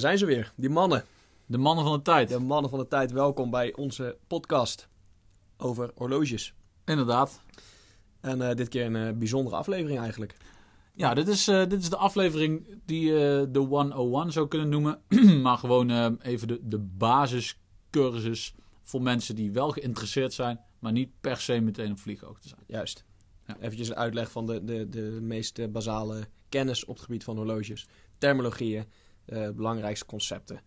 Daar zijn ze weer, die mannen. De mannen van de tijd. De mannen van de tijd, welkom bij onze podcast over horloges. Inderdaad. En eh, dit keer een eh, bijzondere aflevering eigenlijk. Ja, dit is, eh, dit is de aflevering die je de 101 zou kunnen noemen. maar gewoon even de, de basiscursus voor mensen die wel geïnteresseerd zijn, maar niet per se meteen op vlieghoogte zijn. Juist. Ja. Eventjes een uitleg van de, de, de meest basale kennis op het gebied van horloges. Terminologieën, belangrijkste concepten.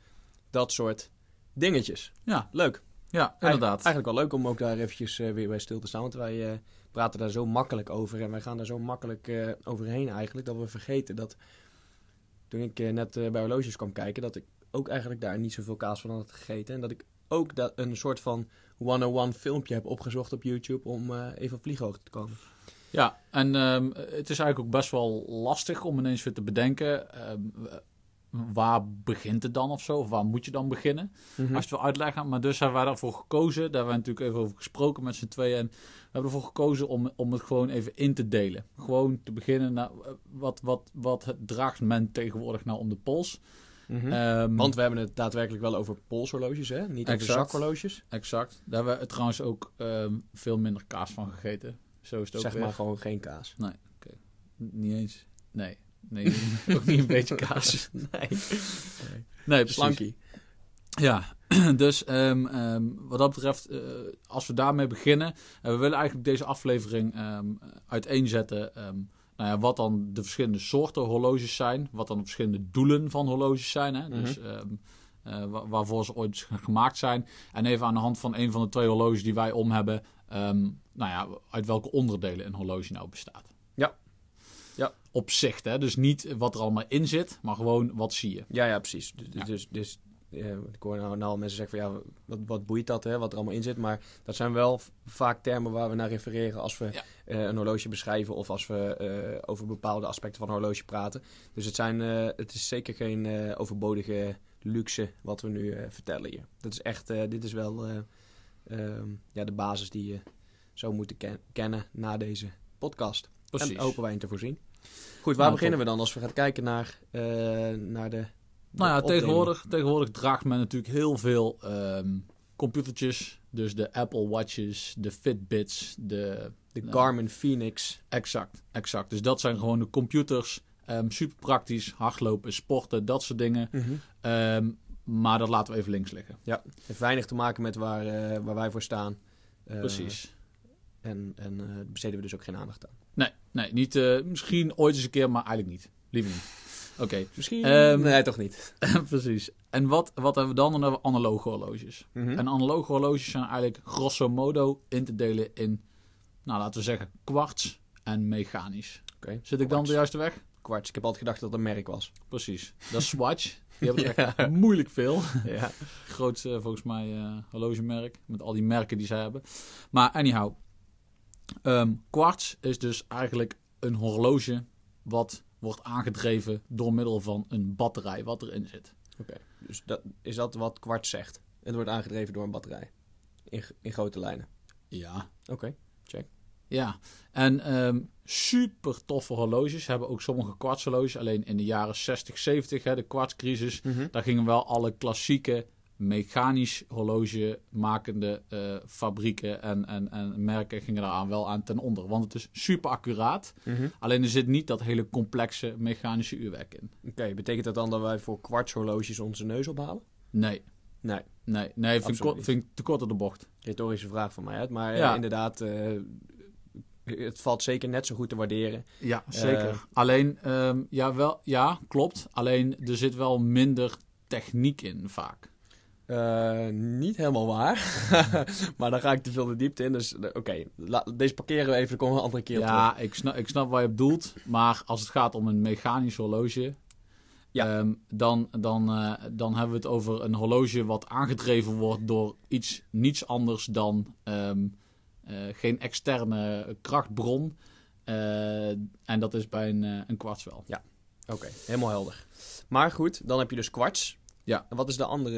Dat soort dingetjes. Ja, Leuk. ja inderdaad. Eigenlijk wel leuk om ook daar eventjes eh, weer bij stil te staan. Want wij eh, praten daar zo makkelijk over. En wij gaan daar zo makkelijk eh, overheen eigenlijk. Dat we vergeten dat toen ik eh, net eh, bij horloges kwam kijken. Dat ik ook eigenlijk daar niet zoveel kaas van had gegeten. En dat ik ook dat een soort van 101 filmpje heb opgezocht op YouTube. Om eh, even op vlieghoogte te komen. Ja, en ehm, het is eigenlijk ook best wel lastig om ineens weer te bedenken. ehm, waar begint het dan of zo? Of waar moet je dan beginnen? Als je het wil uitleggen. Maar dus hebben wij daarvoor gekozen. Daar hebben we natuurlijk even over gesproken met z'n tweeën. En we hebben ervoor gekozen om, om het gewoon even in te delen. Gewoon te beginnen. Nou, wat, wat, wat draagt men tegenwoordig nou om de pols? Mhm. Ehm, Want we hebben het daadwerkelijk wel over polshorloges, hè? Niet over Exact. zakhorloges. Exact. Daar hebben we trouwens ook ehm, veel minder kaas van gegeten. Zo is het ook Zeg weer. maar gewoon geen kaas. N- Niet eens. Nee. Nee, ook niet een beetje kaas. nee. Nee, precies. Slankie. Ja, dus ehm, ehm, wat dat betreft, eh, als we daarmee beginnen, en we willen eigenlijk deze aflevering ehm, uiteenzetten. nou ja, wat dan de verschillende soorten horloges zijn, wat dan de verschillende doelen van horloges zijn. Hè? Dus ehm, eh, wa- waarvoor ze ooit gemaakt zijn. En even aan de hand van een van de twee horloges die wij om hebben, nou ja, uit welke onderdelen een horloge nou bestaat. Ja. Ja. Op zich, hè? dus niet wat er allemaal in zit, maar gewoon wat zie je. Ja, ja, precies. Dus, Ja. dus, ik hoor nou, nou mensen zeggen van ja, wat, wat boeit dat, hè, wat er allemaal in zit. Maar dat zijn wel vaak termen waar we naar refereren als we Ja. eh, een horloge beschrijven of als we eh, over bepaalde aspecten van een horloge praten. Dus het, zijn, eh, het is zeker geen overbodige luxe wat we nu vertellen hier. Dat is echt, dit is wel eh, ehm, ja, de basis die je zou moeten ken- kennen na deze podcast. Precies. En hopen wij in te voorzien. Goed, waar Nou, beginnen we dan als we gaan kijken naar, eh, naar de. Nou ja, opdeling? tegenwoordig, tegenwoordig draagt men natuurlijk heel veel ehm, computertjes. Dus de Apple Watches, de Fitbits, de... De Nou. Garmin Phoenix. Exact, exact. Dus dat zijn gewoon de computers. Ehm, super praktisch, hardlopen, sporten, dat soort dingen. Ehm, maar dat laten we even links liggen. Heeft weinig te maken met waar, eh, waar wij voor staan. Eh, Precies. En, en eh, besteden we dus ook geen aandacht aan. Nee, nee niet, eh, misschien ooit eens een keer, maar eigenlijk niet. Liever niet. Oké, Misschien? Ehm, nee, toch niet. precies. En wat, wat hebben we dan? Dan hebben we analoge horloges. Mhm. En analoge horloges zijn eigenlijk grosso modo in te delen in, nou laten we zeggen, kwarts en mechanisch. Oké, Zit ik dan de juiste weg? Kwarts. Ik heb altijd gedacht dat het een merk was. Precies. Dat is Swatch. Die hebben er echt moeilijk veel. ja. Grootste volgens mij eh horlogemerk. Met al die merken die zij hebben. Maar anyhow. Ehm kwarts is dus eigenlijk een horloge wat wordt aangedreven door middel van een batterij wat erin zit. Oké. Dus dat, is dat wat kwarts zegt? Het wordt aangedreven door een batterij. In, in grote lijnen. Ja. Oké. Ja, en ehm, super toffe horloges hebben ook sommige kwartshorloges. Alleen in de jaren 60, 70, hè, de kwartscrisis, Mhm. daar gingen wel alle klassieke mechanisch horloge makende eh, fabrieken en, en, en merken gingen daaraan wel aan ten onder. Want het is super accuraat. Mhm. Alleen er zit niet dat hele complexe mechanische uurwerk in. Oké, betekent dat dan dat wij voor kwartshorloges onze neus ophalen? Nee, Nee, nee, nee, vind ik, vind ik te kort op de bocht. retorische vraag van mij uit. Maar eh, inderdaad, eh, het valt zeker net zo goed te waarderen. Ja, zeker. Alleen, ehm, ja, wel, ja, klopt. Alleen er zit wel minder techniek in vaak. Eh, niet helemaal waar. maar dan ga ik te veel de diepte in. Dus eh, oké, deze parkeren we even. Dan komen we een andere keer op terug. Ja, ik snap, ik snap waar je op doelt. Maar als het gaat om een mechanisch horloge... Ja. ehm, dan, dan, eh, dan hebben we het over een horloge wat aangedreven wordt door iets niets anders dan ehm, eh, geen externe krachtbron. En dat is bij een, een kwarts wel. Oké, helemaal helder. Maar goed, dan heb je dus kwarts. Ja. En wat is de andere,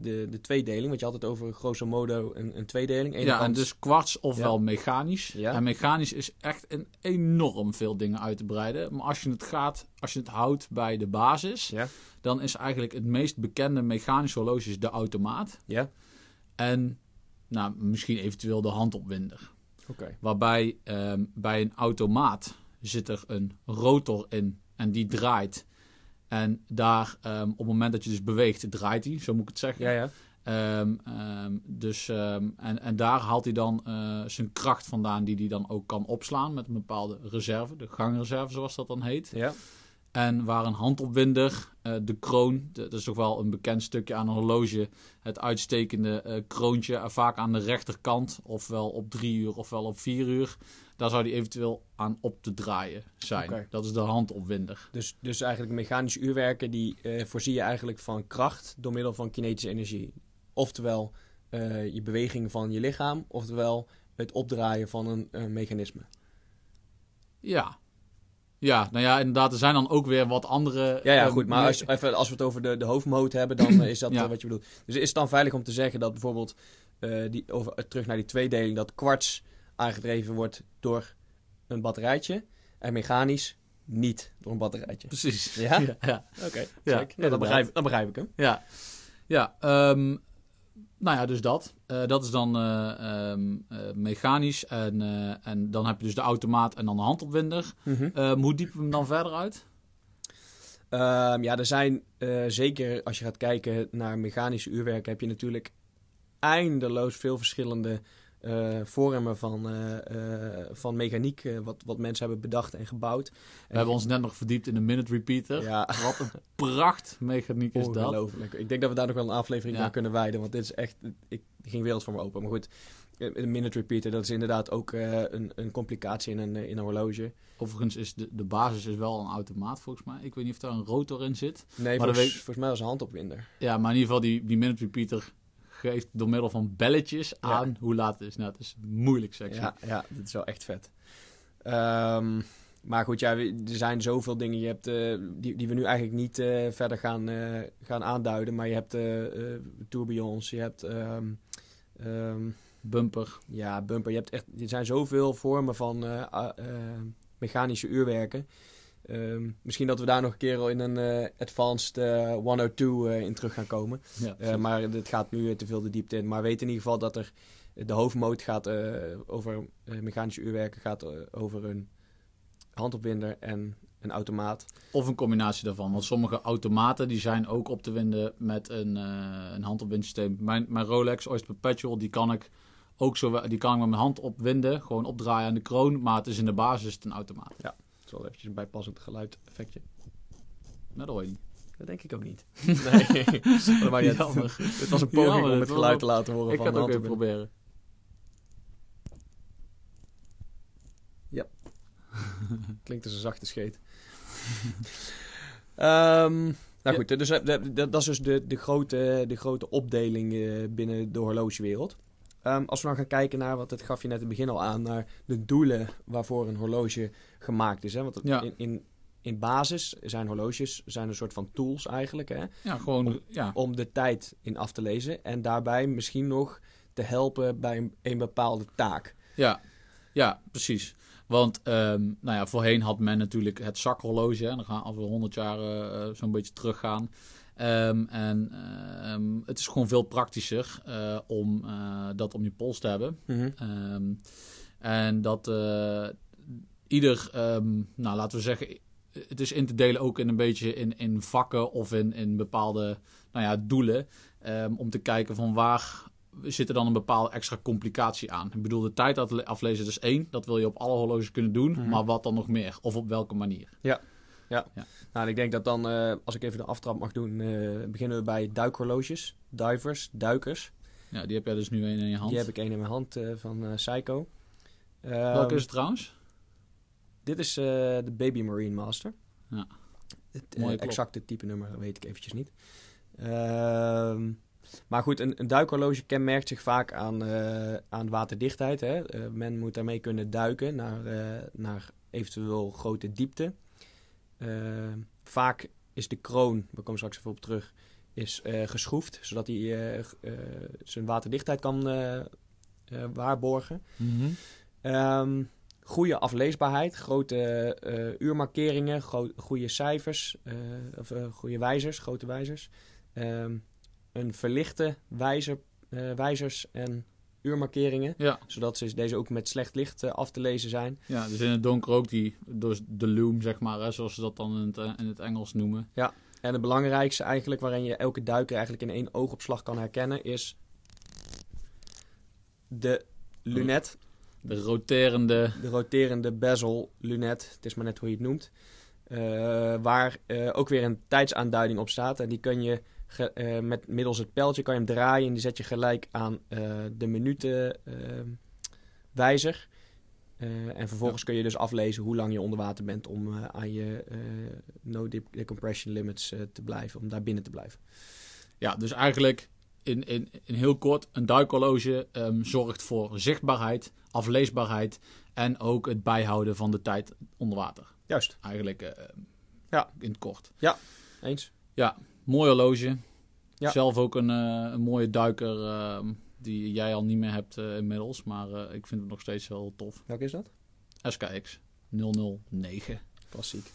de, de tweedeling? Want je had het over grosso modo een, een tweedeling. Ene Ja, en dus kwarts ofwel mechanisch. Ja. En mechanisch is echt een enorm veel dingen uit te breiden. Maar als je het gaat, als je het houdt bij de basis, Ja, dan is eigenlijk het meest bekende mechanische horloge de automaat. ja. En nou, misschien eventueel de handopwinder. Oké. Waarbij ehm, bij een automaat zit er een rotor in en die draait. En daar, ehm, op het moment dat je dus beweegt, draait hij, zo moet ik het zeggen. Ja, ja. Ehm, ehm, dus, en, en daar haalt hij dan eh, zijn kracht vandaan, die hij dan ook kan opslaan met een bepaalde reserve, de gangreserve zoals dat dan heet. Ja, En waar een handopwinder, eh, de kroon, dat is toch wel een bekend stukje aan een horloge, het uitstekende eh, kroontje, vaak aan de rechterkant, ofwel op drie uur ofwel op vier uur, daar zou die eventueel aan op te draaien zijn. Dat is de handopwinder. dus, dus eigenlijk mechanisch uurwerken, die eh, voorzie je eigenlijk van kracht door middel van kinetische energie. Oftewel eh, je beweging van je lichaam, oftewel het opdraaien van een, eh, mechanisme. Ja. Ja, nou ja, inderdaad, er zijn dan ook weer wat andere... Ja, ja, goed. Maar als, even, als we het over de, de hoofdmoot hebben, dan is dat Ja. wat je bedoelt. Dus is het dan veilig om te zeggen dat bijvoorbeeld, die, over, terug naar die tweedeling, dat kwarts aangedreven wordt door een batterijtje en mechanisch niet door een batterijtje? Precies. Ja? ja, ja. Oké, Ja. Ja, dan, inderdaad. begrijp, dan begrijp ik hem. Ja, ja ehm, nou ja, dus dat. Eh, dat is dan eh, ehm, eh, mechanisch. En, en dan heb je dus de automaat en dan de handopwinder. Ehm, hoe diepen we hem dan verder uit? Ja, er zijn zeker als je gaat kijken naar mechanische uurwerken, heb je natuurlijk eindeloos veel verschillende eh, vormen van, eh, eh, van mechaniek, wat, wat mensen hebben bedacht en gebouwd. We hebben ons net nog verdiept in de minute repeater. Ja, Wat een prachtmechaniek is dat. ongelooflijk. Ik denk dat we daar nog wel een aflevering Ja. aan kunnen wijden, want dit is echt, ik ging wereld voor me open. Maar goed, een minute repeater, dat is inderdaad ook een, een complicatie in een, in een horloge. Overigens is de, de basis is wel een automaat volgens mij. Ik weet niet of daar een rotor in zit. Nee, Maar volgens, volgens mij was een handopwinder. Ja, maar in ieder geval die, die minute repeater geeft door middel van belletjes aan hoe laat het is. Nou, het is moeilijk sexy. Ja, ja, dat is wel echt vet. Ehm, maar goed, ja, er zijn zoveel dingen je hebt, eh, die, die we nu eigenlijk niet eh, verder gaan, eh, gaan aanduiden. Maar je hebt tourbillons, je hebt ehm, ehm, Bumper. ja, bumper. Je hebt echt, er zijn zoveel vormen van mechanische uurwerken. Ehm, misschien dat we daar nog een keer in een eh, advanced eh, 102 eh, in terug gaan komen. Ja, Eh, maar het gaat nu eh, te veel de diepte in. Maar weet in ieder geval dat er de hoofdmoot gaat over mechanische uurwerken, gaat over een handopwinder en een automaat. Of een combinatie daarvan. Want sommige automaten die zijn ook op te winden met een, een handopwindsysteem. Mijn, mijn Rolex Oyster Perpetual, die kan ik ook zo, die kan ik met mijn hand opwinden. Gewoon opdraaien aan de kroon. Maar het is in de basis een automaat. Dat is wel eventjes een bijpassend geluid effectje. Nou, dat hoor je niet. Dat denk ik ook niet. Nee, maar maar ja, Jammer. het was een poging Jammer, om het het geluid wel- te laten horen Ik van ga het ook even proberen. Klinkt als een zachte scheet. Ehm, nou Ja. goed, dus, eh, dat, dat is dus de, de, grote, de grote opdeling eh, binnen de horlogewereld. Ehm, als we dan gaan kijken naar, wat dat gaf je net in het begin al aan, naar de doelen waarvoor een horloge gemaakt is. Hè? Want Ja. in, in, in basis zijn horloges zijn een soort van tools eigenlijk, hè? Ja, gewoon, ja. om de tijd in af te lezen. En daarbij misschien nog te helpen bij een, een bepaalde taak. Ja, ja precies. Want ehm, nou ja, voorheen had men natuurlijk het zakhorloge. Hè. Dan gaan we 100 jaar eh, eh, zo'n beetje teruggaan. Ehm, en ehm, het is gewoon veel praktischer eh, om eh, dat om je pols te hebben. Ehm, en dat eh, ieder, nou laten we zeggen, het is in te delen ook in een beetje in, in vakken of in, in bepaalde nou ja, doelen. om te kijken van waar zit er dan een bepaalde extra complicatie aan. Ik bedoel, de tijd afle- aflezen is één. Dat wil je op alle horloges kunnen doen. Mhm. Maar wat dan nog meer? Of op welke manier? Nou, en ik denk dat dan, eh, als ik even de aftrap mag doen, eh, beginnen we bij duikhorloges. Divers, duikers. Ja, die heb jij dus nu een in je hand. Die heb ik één in mijn hand eh, van Psycho. Ehm, Welke is het trouwens? Dit is de Baby Marine Master. Ja. Het exacte type nummer weet ik eventjes niet. Ehm, maar goed, een, een duikhorloge kenmerkt zich vaak aan, aan waterdichtheid. Hè? Men moet daarmee kunnen duiken naar, naar eventueel grote diepte. Ehm, vaak is de kroon, we komen straks even op terug, is eh, geschroefd, zodat hij eh, eh, zijn waterdichtheid kan eh, eh, waarborgen. Ehm, goede afleesbaarheid, grote eh, uurmarkeringen, gro- goede cijfers, eh, of eh, goede wijzers, grote wijzers. Ehm, een verlichte wijzer, eh, wijzers en uurmarkeringen, Ja, zodat ze deze ook met slecht licht eh, af te lezen zijn. ja, dus in het donker ook die, dus de loom, zeg maar, hè, zoals ze dat dan in het, eh, in het Engels noemen. En het belangrijkste eigenlijk, waarin je elke duiker eigenlijk in één oogopslag kan herkennen, is de lunet, De roterende, de roterende bezel lunet. Het is maar net hoe je het noemt. Eh, waar ook weer een tijdsaanduiding op staat. En die kun je ge- eh, met middels het pijltje kan je hem draaien. En die zet je gelijk aan eh, de minutenwijzer. Eh, en vervolgens kun je dus aflezen hoe lang je onder water bent om aan je no dip- decompression limits te blijven, om daar binnen te blijven. Ja, dus eigenlijk in, in, in heel kort, een duikhorloge ehm, zorgt voor zichtbaarheid, afleesbaarheid en ook het bijhouden van de tijd onder water. Juist, Eigenlijk Ja. in het kort. eens. Mooi horloge. Ja. Zelf ook een, eh, een mooie duiker ehm, die jij al niet meer hebt eh, inmiddels, maar eh, ik vind het nog steeds wel tof. Welke is dat? SKX 009 Klassiek.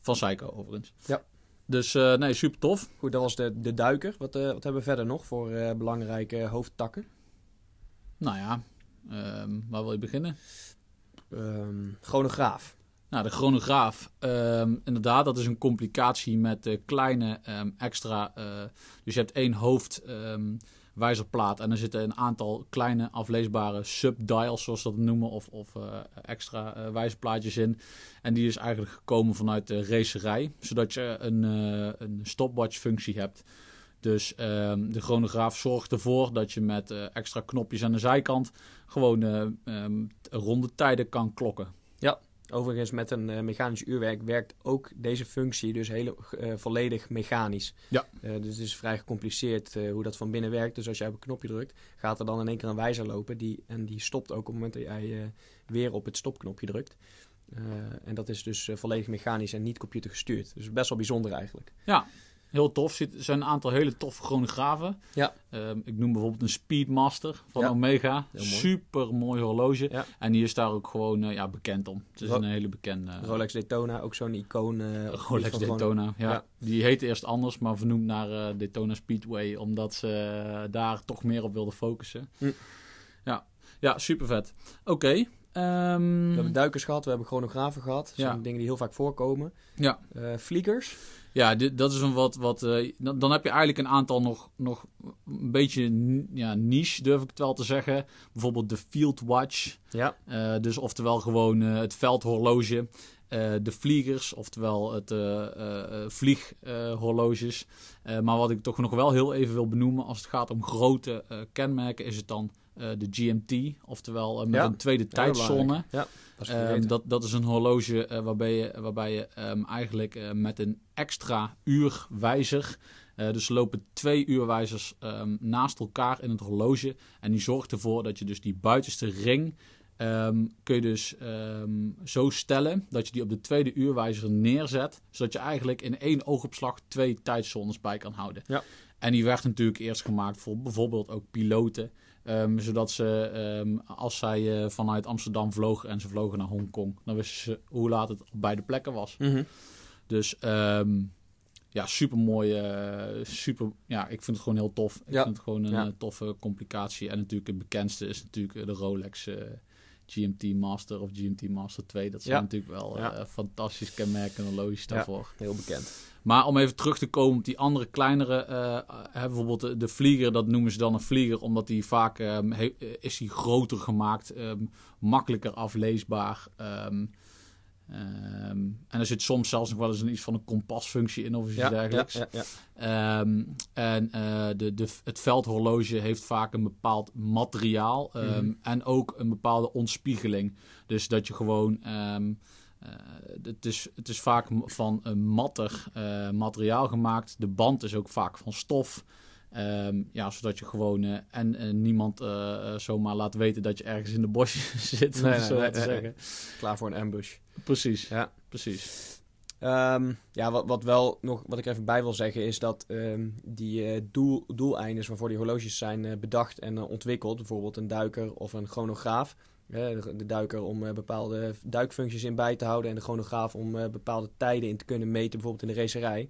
van Seiko overigens. Ja. Dus nee, super tof. Goed, dat was de, de duiker. Wat, wat hebben we verder nog voor belangrijke hoofdtakken? Nou ja, ehm, waar wil je beginnen? Ehm, chronograaf. Nou, de chronograaf, ehm, inderdaad, dat is een complicatie met kleine ehm, extra. eh, dus je hebt één hoofdwijzerplaat en er zitten een aantal kleine afleesbare subdials, zoals ze dat noemen, of, of eh, extra eh, wijzerplaatjes in. En die is eigenlijk gekomen vanuit de racerij, zodat je een, een stopwatch-functie hebt. Dus ehm, de chronograaf zorgt ervoor dat je met extra knopjes aan de zijkant gewoon ehm, rondetijden kan klokken. Overigens, met een eh, mechanisch uurwerk werkt ook deze functie dus heel, eh, volledig mechanisch. Ja. Eh, dus het is vrij gecompliceerd eh, hoe dat van binnen werkt. Dus als jij op een knopje drukt, gaat er dan in één keer een wijzer lopen. Die, en die stopt ook op het moment dat jij eh, weer op het stopknopje drukt. Eh, en dat is dus volledig mechanisch en niet computergestuurd. Dus best wel bijzonder eigenlijk. Heel tof. Zit- Er zijn een aantal hele toffe chronografen. Ja. Ehm, ik noem bijvoorbeeld een Speedmaster van Ja. Omega. Super mooi horloge. Ja. En die is daar ook gewoon eh, ja, bekend om. Het is Ro- een hele bekende Rolex Daytona, ook zo'n icoon. eh, Rolex gewoon- Daytona. Ja. Ja. Die heette eerst anders, maar vernoemd naar eh, Daytona Speedway. Omdat ze eh, daar toch meer op wilden focussen. Hm. Ja. ja, super vet. Oké. ehm, We hebben duikers gehad, we hebben chronografen gehad. Dat zijn Ja. dingen die heel vaak voorkomen. ja. Eh vliegers. Ja, dit, dat is een wat. wat eh, dan, dan heb je eigenlijk een aantal nog, nog een beetje ja, niche, durf ik het wel te zeggen. Bijvoorbeeld de Field Watch. Ja, Eh, dus oftewel gewoon eh, het veldhorloge. De vliegers, oftewel het vlieghorloges. Maar wat ik toch nog wel heel even wil benoemen als het gaat om grote kenmerken, is het dan de GMT. Oftewel eh, met Ja. een tweede tijdzone. Ja, was Ehm, dat, dat is een horloge eh, waarbij je, waarbij je ehm, eigenlijk eh, met een extra uurwijzer. eh, dus lopen twee uurwijzers ehm, naast elkaar in het horloge. En die zorgt ervoor dat je dus die buitenste ring. kun je dus zo stellen dat je die op de tweede uurwijzer neerzet. Zodat je eigenlijk in één oogopslag twee tijdzones bij kan houden. Ja. En die werd natuurlijk eerst gemaakt voor bijvoorbeeld ook piloten. Ehm, zodat ze, ehm, als zij eh, vanuit Amsterdam vlogen en ze vlogen naar Hongkong, dan wisten ze hoe laat het op beide plekken was. Mhm. Dus ehm, ja, super mooi. super, ja, ik vind het gewoon heel tof. Ik Ja. vind het gewoon een Ja. eh, toffe complicatie. En natuurlijk het bekendste is natuurlijk eh, de Rolex eh, GMT Master of GMT Master 2. Dat zijn Ja. natuurlijk wel Ja. eh, fantastisch kenmerkende horloges daarvoor. Heel bekend. Maar om even terug te komen op die andere kleinere, eh, hè, bijvoorbeeld de, de vlieger, dat noemen ze dan een vlieger, omdat die vaak ehm, he- eh, is die groter gemaakt, ehm, makkelijker afleesbaar. ehm, ehm, en er zit soms zelfs nog wel eens een, iets van een kompasfunctie in of iets Ja, dergelijks. ja, ja. Ehm, en eh, de, de, het veldhorloge heeft vaak een bepaald materiaal em, Mhm. en ook een bepaalde ontspiegeling. Dus dat je gewoon. ehm, eh, het, is, het is vaak van een matter eh, materiaal gemaakt. De band is ook vaak van stof. Ehm, ja, zodat je gewoon eh, en eh, niemand eh, zomaar laat weten dat je ergens in de bosjes zit, Nee, zo nee, te nee, zeggen. Klaar voor een ambush. Precies, Ja. precies. Ehm, ja, wat, wat wel nog, wat ik even bij wil zeggen, is dat ehm, die doel, doeleinden waarvoor die horloges zijn bedacht en ontwikkeld, bijvoorbeeld een duiker of een chronograaf. de, de duiker om bepaalde duikfuncties in bij te houden en de chronograaf om bepaalde tijden in te kunnen meten, bijvoorbeeld in de racerij.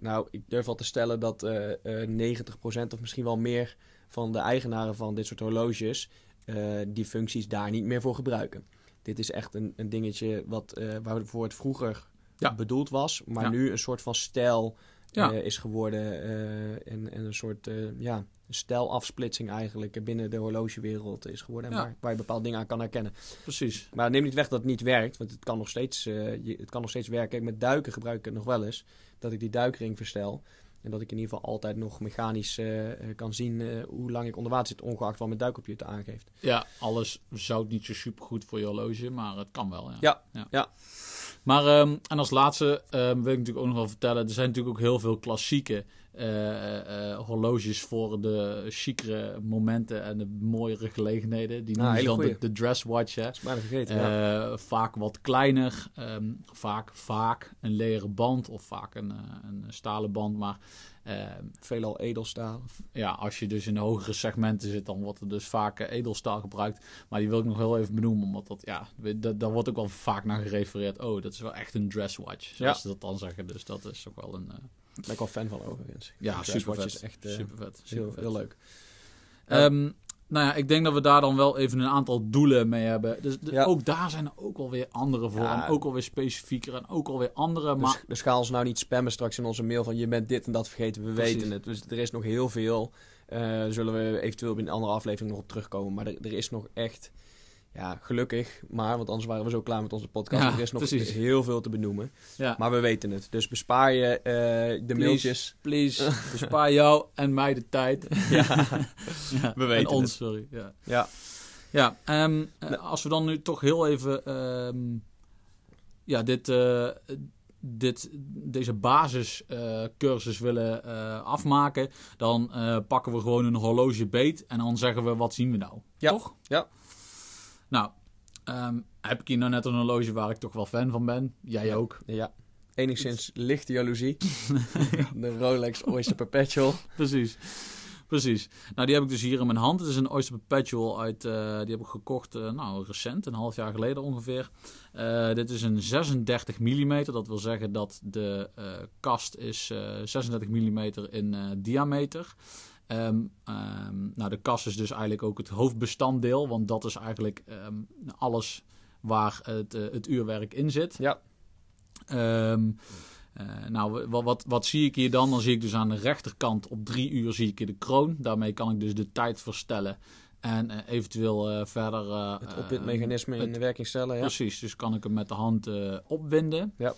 Nou, ik durf al te stellen dat eh eh 90% of misschien wel meer van de eigenaren van dit soort horloges eh, die functies daar niet meer voor gebruiken. Dit is echt een, een dingetje wat, eh, waarvoor het vroeger Ja. bedoeld was, maar Ja. nu een soort van stijl Ja. eh, is geworden eh, en, en een soort eh, ja, stijlafsplitsing eigenlijk binnen de horlogewereld is geworden. En Ja. waar, waar je bepaalde dingen aan kan herkennen. Precies. Maar neem niet weg dat het niet werkt, want het kan nog steeds, eh, je, het kan nog steeds werken. Kijk, met duiken gebruik ik het nog wel eens, dat ik die duikring verstel. En dat ik in ieder geval altijd nog mechanisch eh, eh, kan zien hoe lang ik onder water zit, ongeacht wat mijn duikcomputer aangeeft. Ja, alles zou niet zo super goed voor je horloge, maar het kan wel. Ja. Ja, ja. Maar, ehm, en als laatste ehm, wil ik natuurlijk ook nog wel vertellen, er zijn natuurlijk ook heel veel klassieke eh, eh, horloges voor de chicere momenten en de mooiere gelegenheden. Die Ah, noemen hele dan de, de dresswatch. Hè. Is vergeten. ja. Eh, vaak wat kleiner, ehm, vaak, vaak een leren band of vaak een, eh, een stalen band. Maar ehm, Veelal edelstaal. ja, als je dus in de hogere segmenten zit, dan wordt er dus vaak eh, edelstaal gebruikt. Maar die wil ik nog heel even benoemen, omdat dat, ja, dat, daar wordt ook wel vaak naar gerefereerd. Oh, dat is wel echt een dresswatch, zoals Ja. ze dat dan zeggen. Dus dat is ook wel een, eh, ben ik wel fan van overigens. ja, super vet. is echt eh, super vet. heel, heel leuk. Ehm, nou ja, ik denk dat we daar dan wel even een aantal doelen mee hebben. Dus Ja. ook daar zijn er ook wel weer andere voor. Ja. En ook alweer specifieker en ook alweer andere. Dus, Maar dus ga ons nou niet spammen straks in onze mail van je bent dit en dat vergeten, we Precies. weten het. Dus er is nog heel veel. Eh, zullen we eventueel in een andere aflevering nog op terugkomen. Maar er, er is nog echt, ja, gelukkig, maar, want anders waren we zo klaar met onze podcast. Ja, er is nog precies. heel veel te benoemen. ja, Maar we weten het. Dus bespaar je eh, de Please. mailtjes. please, bespaar jou en mij de tijd. Ja, Ja, We weten en ons, het. sorry. Ja. ja. Ja, ehm, eh, Nou. als we dan nu toch heel even ehm, ja, dit, eh, dit, deze basiscursus willen eh, afmaken, dan pakken we gewoon een horloge beet en dan zeggen we wat zien we nou. Toch? ja. Nou, ehm, heb ik hier nou net een horloge waar ik toch wel fan van ben? Jij ook. ja. Enigszins lichte jaloezie. de Rolex Oyster Perpetual. Precies. Precies. Nou, die heb ik dus hier in mijn hand. Het is een Oyster Perpetual uit, eh, die heb ik gekocht, eh, nou, recent, een half jaar geleden ongeveer. Eh, dit is een 36 mm. Dat wil zeggen dat de kast is eh 36 mm in diameter. Ehm, ehm, nou, de kast is dus eigenlijk ook het hoofdbestanddeel, want dat is eigenlijk ehm, alles waar het, eh, het uurwerk in zit. Ja. Eh, nou, wat, wat, wat zie ik hier dan? Dan zie ik dus aan de rechterkant op drie uur zie ik hier de kroon. Daarmee kan ik dus de tijd verstellen. En eh, eventueel verder... Het opwindmechanisme in de werking stellen. Ja. Precies, dus kan ik hem met de hand opwinden. Ja.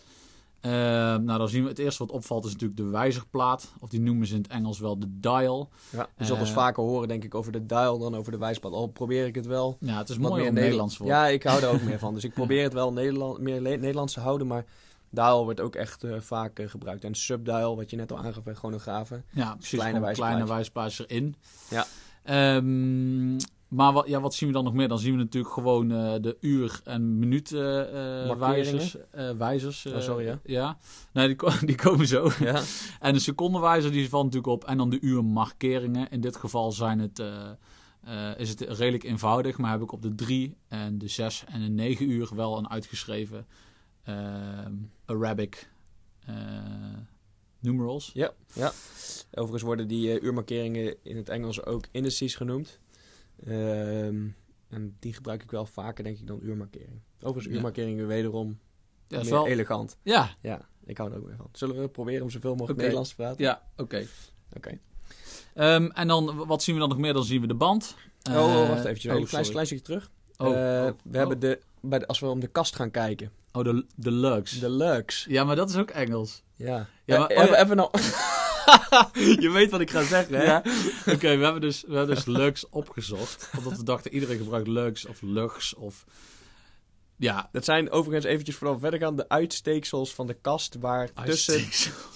Ehm, nou, dan zien we het eerste wat opvalt is natuurlijk de wijzerplaat. Of die noemen ze in het Engels wel de dial. Ja, je zult ons Eh, vaker horen, denk ik, over de dial dan over de wijsplaat. Al probeer ik het wel. Ja, het is wat mooi meer om Nederlands Nederlands voor. Ja, ik hou er ook meer van. Dus ik probeer het wel Nederland, meer Nederlands te houden. Maar dial wordt ook echt eh, vaak eh, gebruikt. En subdial, wat je net al aangaf bij chronografen. Ja, precies. Kleine wijzerplaatjes erin. Ja. Ehm, maar wat, ja, wat zien we dan nog meer? Dan zien we natuurlijk gewoon eh, de uur- en minuut eh, eh, wijzers. eh, Oh, eh, sorry, ja. Ja, nee, die, die komen zo. Ja, En de secondenwijzer die valt natuurlijk op. En dan de uurmarkeringen. In dit geval zijn het, eh, eh, is het redelijk eenvoudig. Maar heb ik op de 3 en de 6 en de 9 uur wel een uitgeschreven Arabic eh, numerals. ja, ja. Overigens worden die eh, uurmarkeringen in het Engels ook indices genoemd. Ehm, en die gebruik ik wel vaker, denk ik, dan uurmarkering. Overigens, Ja. uurmarkeringen wederom Ja, meer wel, elegant. ja, Ja, ik hou er ook meer van. Zullen we proberen om zoveel mogelijk Oké. Nederlands te praten? ja oké. Oké. Ehm, en dan, wat zien we dan nog meer? Dan zien we de band. Oh, oh, Eh, wacht even. oh, een klein, sorry. klein stukje terug. Oh, Eh, oh, we oh. hebben de, bij de, als we om de kast gaan kijken. Oh, de, de lugs. De Lux. Ja, maar dat is ook Engels. Ja. Ja, maar- Eh, oh, even, even nou. je weet wat ik ga zeggen, hè? Oké, we hebben dus, we hebben dus lugs opgezocht. Omdat we dachten, iedereen gebruikt lugs of lugs of... Ja, Dat zijn overigens eventjes vooral verder gaan de uitsteeksels van de kast waar tussen,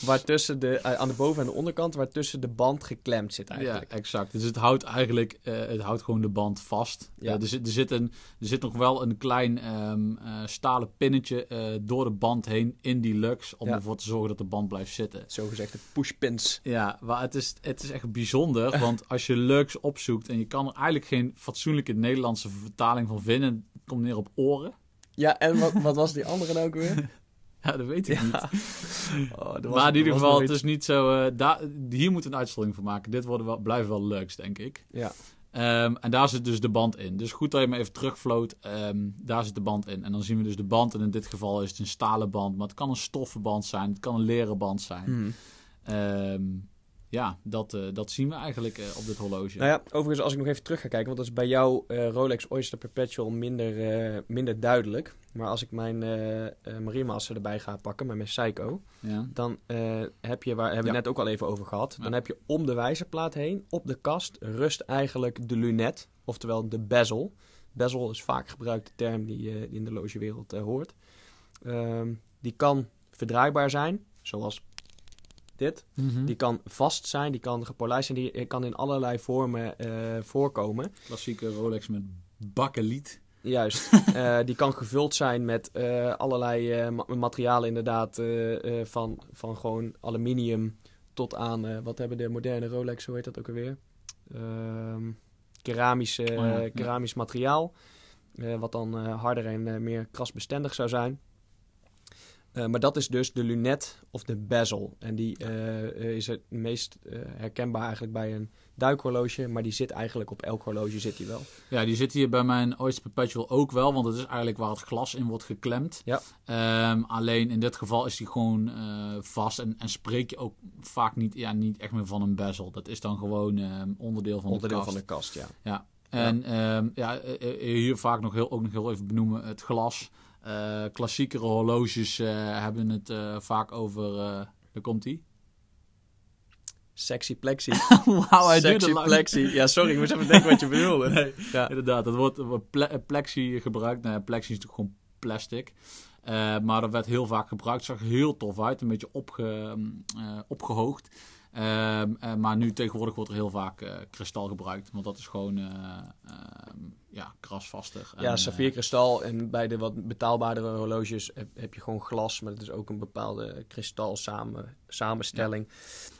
waar tussen de, eh, aan de boven- en de onderkant, waar tussen de band geklemd zit Ja, eigenlijk. exact. Dus het houdt eigenlijk eh, het houdt gewoon de band vast. Ja. Eh, er, zit, er, zit een, er zit nog wel een klein ehm, eh, stalen pinnetje door de band heen in die lux. Om Ja. ervoor te zorgen dat de band blijft zitten. Zogezegde pushpins. Ja, maar het is, het is echt bijzonder. Want als je lux opzoekt en je kan er eigenlijk geen fatsoenlijke Nederlandse vertaling van vinden. Het komt neer op oren. Ja, en wat, wat was die andere nou ook weer? Ja, dat weet ik niet. Oh, maar in er ieder geval, het is niet zo... daar, hier moet een uitzondering voor maken. Dit worden wel, blijven wel lux, denk ik. Ja. Ehm, en daar zit dus de band in. Dus goed dat je me even terugvloot. Ehm, daar zit de band in. En dan zien we dus de band. En in dit geval is het een stalen band. Maar het kan een stoffen band zijn. Het kan een leren band zijn. Hmm. Ehm, ja, dat, eh, dat zien we eigenlijk eh, op dit horloge. Nou ja, overigens, als ik nog even terug ga kijken, want dat is bij jou eh, Rolex Oyster Perpetual minder, minder duidelijk. Maar als ik mijn eh eh Marine Master erbij ga pakken met mijn Seiko, Ja. dan heb je, waar hebben we Ja. net ook al even over gehad, dan Ja. heb je om de wijzerplaat heen, op de kast, rust eigenlijk de lunet, oftewel de bezel. Bezel is vaak gebruikte term die, in de logewereld hoort. Ehm, die kan verdraaibaar zijn, zoals dit. Mhm. Die kan vast zijn, die kan gepolijst zijn, die kan in allerlei vormen eh, voorkomen. Klassieke Rolex met bakkeliet. Juist. Eh, die kan gevuld zijn met eh, allerlei ma- materialen, inderdaad, van, van gewoon aluminium tot aan, wat hebben de moderne Rolex, hoe heet dat ook alweer? Ehm keramisch, Oh ja, ja. keramisch materiaal, wat dan harder en meer krasbestendig zou zijn. Eh, maar dat is dus de lunet of de bezel. En die eh, eh, is het meest herkenbaar eigenlijk bij een duikhorloge. Maar die zit eigenlijk op elk horloge zit die wel. Ja, die zit hier bij mijn Oyster Perpetual ook wel, want het is eigenlijk waar het glas in wordt geklemd. Ja. Ehm, alleen in dit geval is die gewoon vast en, en spreek je ook vaak niet, ja, niet echt meer van een bezel. Dat is dan gewoon ehm, onderdeel van Onderdeel de kast. van de kast, ja. Ja. En ja. ja, hier vaak nog heel, ook nog heel even benoemen het glas. Eh klassiekere horloges eh, hebben het eh, vaak over... daar komt ie. Sexy plexi. Wauw, hij Sexy plexi. Ja, sorry, ik moest even denken wat je bedoelde. Nee, Ja. inderdaad. Dat wordt, ple- plexi gebruikt. Nou, plexi is natuurlijk gewoon plastic. Maar dat werd heel vaak gebruikt. Zag er heel tof uit. Een beetje opge, eh, opgehoogd. Ehm, eh, maar nu tegenwoordig wordt er heel vaak kristal gebruikt. Want dat is gewoon eh, ehm, ja, krasvaster. En, Ja, eh, saffierkristal. En bij de wat betaalbaardere horloges heb, heb je gewoon glas. Maar het is ook een bepaalde kristal samen, samenstelling.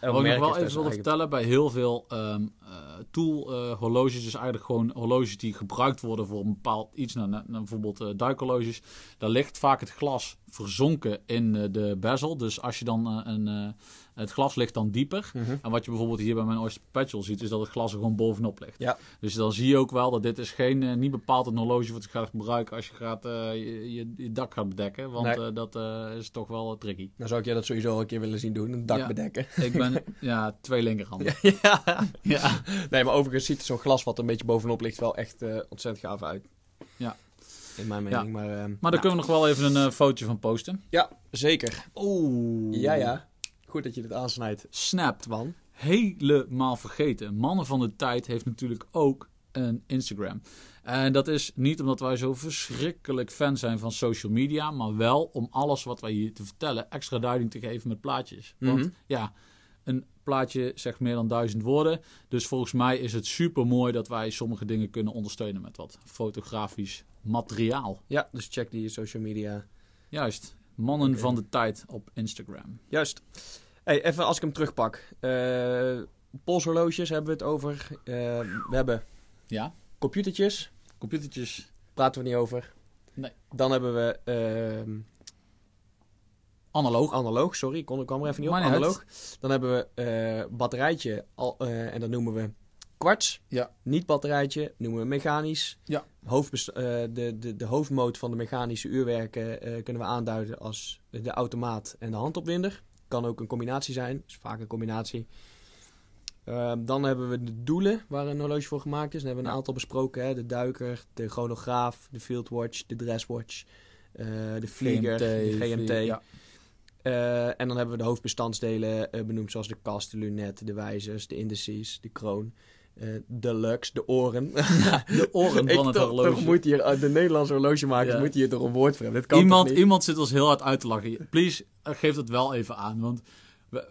Elk Wat ik nog wel even daar wilde vertellen, bij heel veel ehm eh, tool eh, horloges, dus eigenlijk gewoon horloges die gebruikt worden voor een bepaald iets, nou, nou, bijvoorbeeld eh duikhorloges, daar ligt vaak het glas verzonken in eh, de bezel. Dus als je dan eh, een, eh, het glas ligt dan dieper. Mhm. En wat je bijvoorbeeld hier bij mijn Oyster Perpetual ziet, is dat het glas er gewoon bovenop ligt. Ja. Dus dan zie je ook wel dat dit is geen, eh, niet bepaald een horloge wat je gaat gebruiken als je gaat, eh, je, je, dak gaat bedekken. Want Nee. eh, dat is toch wel tricky. Dan zou ik jij dat sowieso al een keer willen zien doen. Een dak Ja. bedekken. Ik ben, ja, twee linkerhanden. ja. Ja. Nee, maar overigens ziet zo'n glas wat er een beetje bovenop ligt wel echt ontzettend gaaf uit. Ja. In mijn mening. Maar, ehm, Maar daar nou, kunnen we nog wel even een fotootje van posten. Ja, zeker. Oeh. Ja, ja. Goed dat je dit aansnijdt, Snap. Twan. Helemaal vergeten. Mannen van de tijd heeft natuurlijk ook een Instagram. En dat is niet omdat wij zo verschrikkelijk fan zijn van social media, maar wel om alles wat wij hier te vertellen extra duiding te geven met plaatjes. Want Mhm. ja, een plaatje zegt meer dan duizend woorden. Dus volgens mij is het super mooi dat wij sommige dingen kunnen ondersteunen met wat fotografisch materiaal. Ja, dus check die social media. Juist. Mannen van de tijd op Instagram. Juist. Hey, even als ik hem terugpak. Eh polshorloges hebben we het over. Eh, we hebben Ja, computertjes. computertjes. Praten we niet over. Nee. Dan hebben we ehm, Analoog. analoog, sorry, ik kwam er even niet op. Niet analoog. Dan hebben we eh batterijtje al, en dat noemen we kwarts. Ja. Niet batterijtje noemen we mechanisch. Ja. Hoofdbest- de, de, de hoofdmoot van de mechanische uurwerken kunnen we aanduiden als de automaat en de handopwinder. Kan ook een combinatie zijn, is vaak een combinatie. Ehm, dan hebben we de doelen waar een horloge voor gemaakt is. Dan hebben we een aantal besproken. Hè? De duiker, de chronograaf, de fieldwatch, de dresswatch, eh, de vlieger, de GMT. Ja. Eh, en dan hebben we de hoofdbestandsdelen eh, benoemd, zoals de kast, de lunet, de wijzers, de indices, de kroon. Eh, de lux, de oren. De oren van het horloge. Toch moet hier, eh, de Nederlandse horlogemakers Ja. moeten hier toch een woord voor hebben. Dit kan iemand, toch niet? iemand zit ons heel hard uit te lachen. Please, eh, geef het wel even aan. Want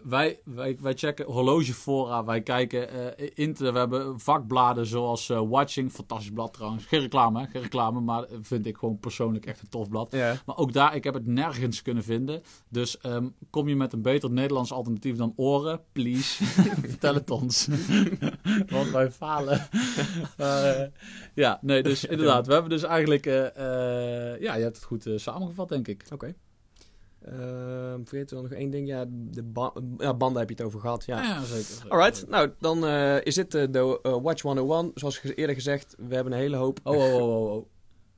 wij- wij, wij, checken horlogefora. Wij kijken internet. We hebben vakbladen zoals eh, Watching. Fantastisch blad trouwens. Geen reclame, hè? geen reclame. Maar eh, vind ik gewoon persoonlijk echt een tof blad. Ja. Maar ook daar, ik heb het nergens kunnen vinden. Dus ehm, kom je met een beter Nederlands alternatief dan oren, please, vertel het ons. Want wij falen. Ja, nee, dus inderdaad. We hebben dus eigenlijk... ja, je hebt het goed samengevat, denk ik. Oké. Ehm, vergeet er nog één ding. Ja, de ba- ja, banden heb je het over gehad. Ja. Ja, zeker. zeker. Alright, nou dan eh, is dit eh, de eh, Watch 101. Zoals eerder gezegd, we hebben een hele hoop Oh, oh, oh, oh, oh.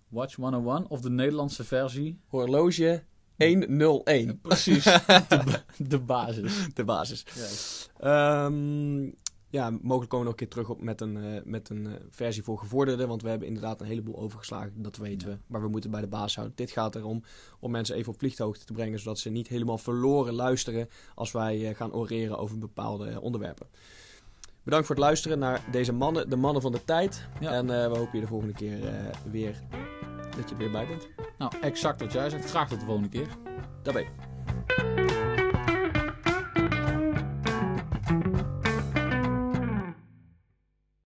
Watch 101 of de Nederlandse versie. horloge 101. Precies, de, ba- de basis. De basis. Juist. Ehm, ja, mogelijk komen we nog een keer terug op met een, eh, met een eh, versie voor gevorderden. Want we hebben inderdaad een heleboel overgeslagen, dat weten Ja. we. Maar we moeten bij de baas houden. Dit gaat erom om mensen even op vlieghoogte te brengen. Zodat ze niet helemaal verloren luisteren als wij eh, gaan oreren over bepaalde onderwerpen. Bedankt voor het luisteren naar deze mannen, de mannen van de tijd. Ja. En we hopen je de volgende keer weer dat je er weer bij bent. Nou, exact wat jij zegt. Graag tot de volgende keer. Daarbij.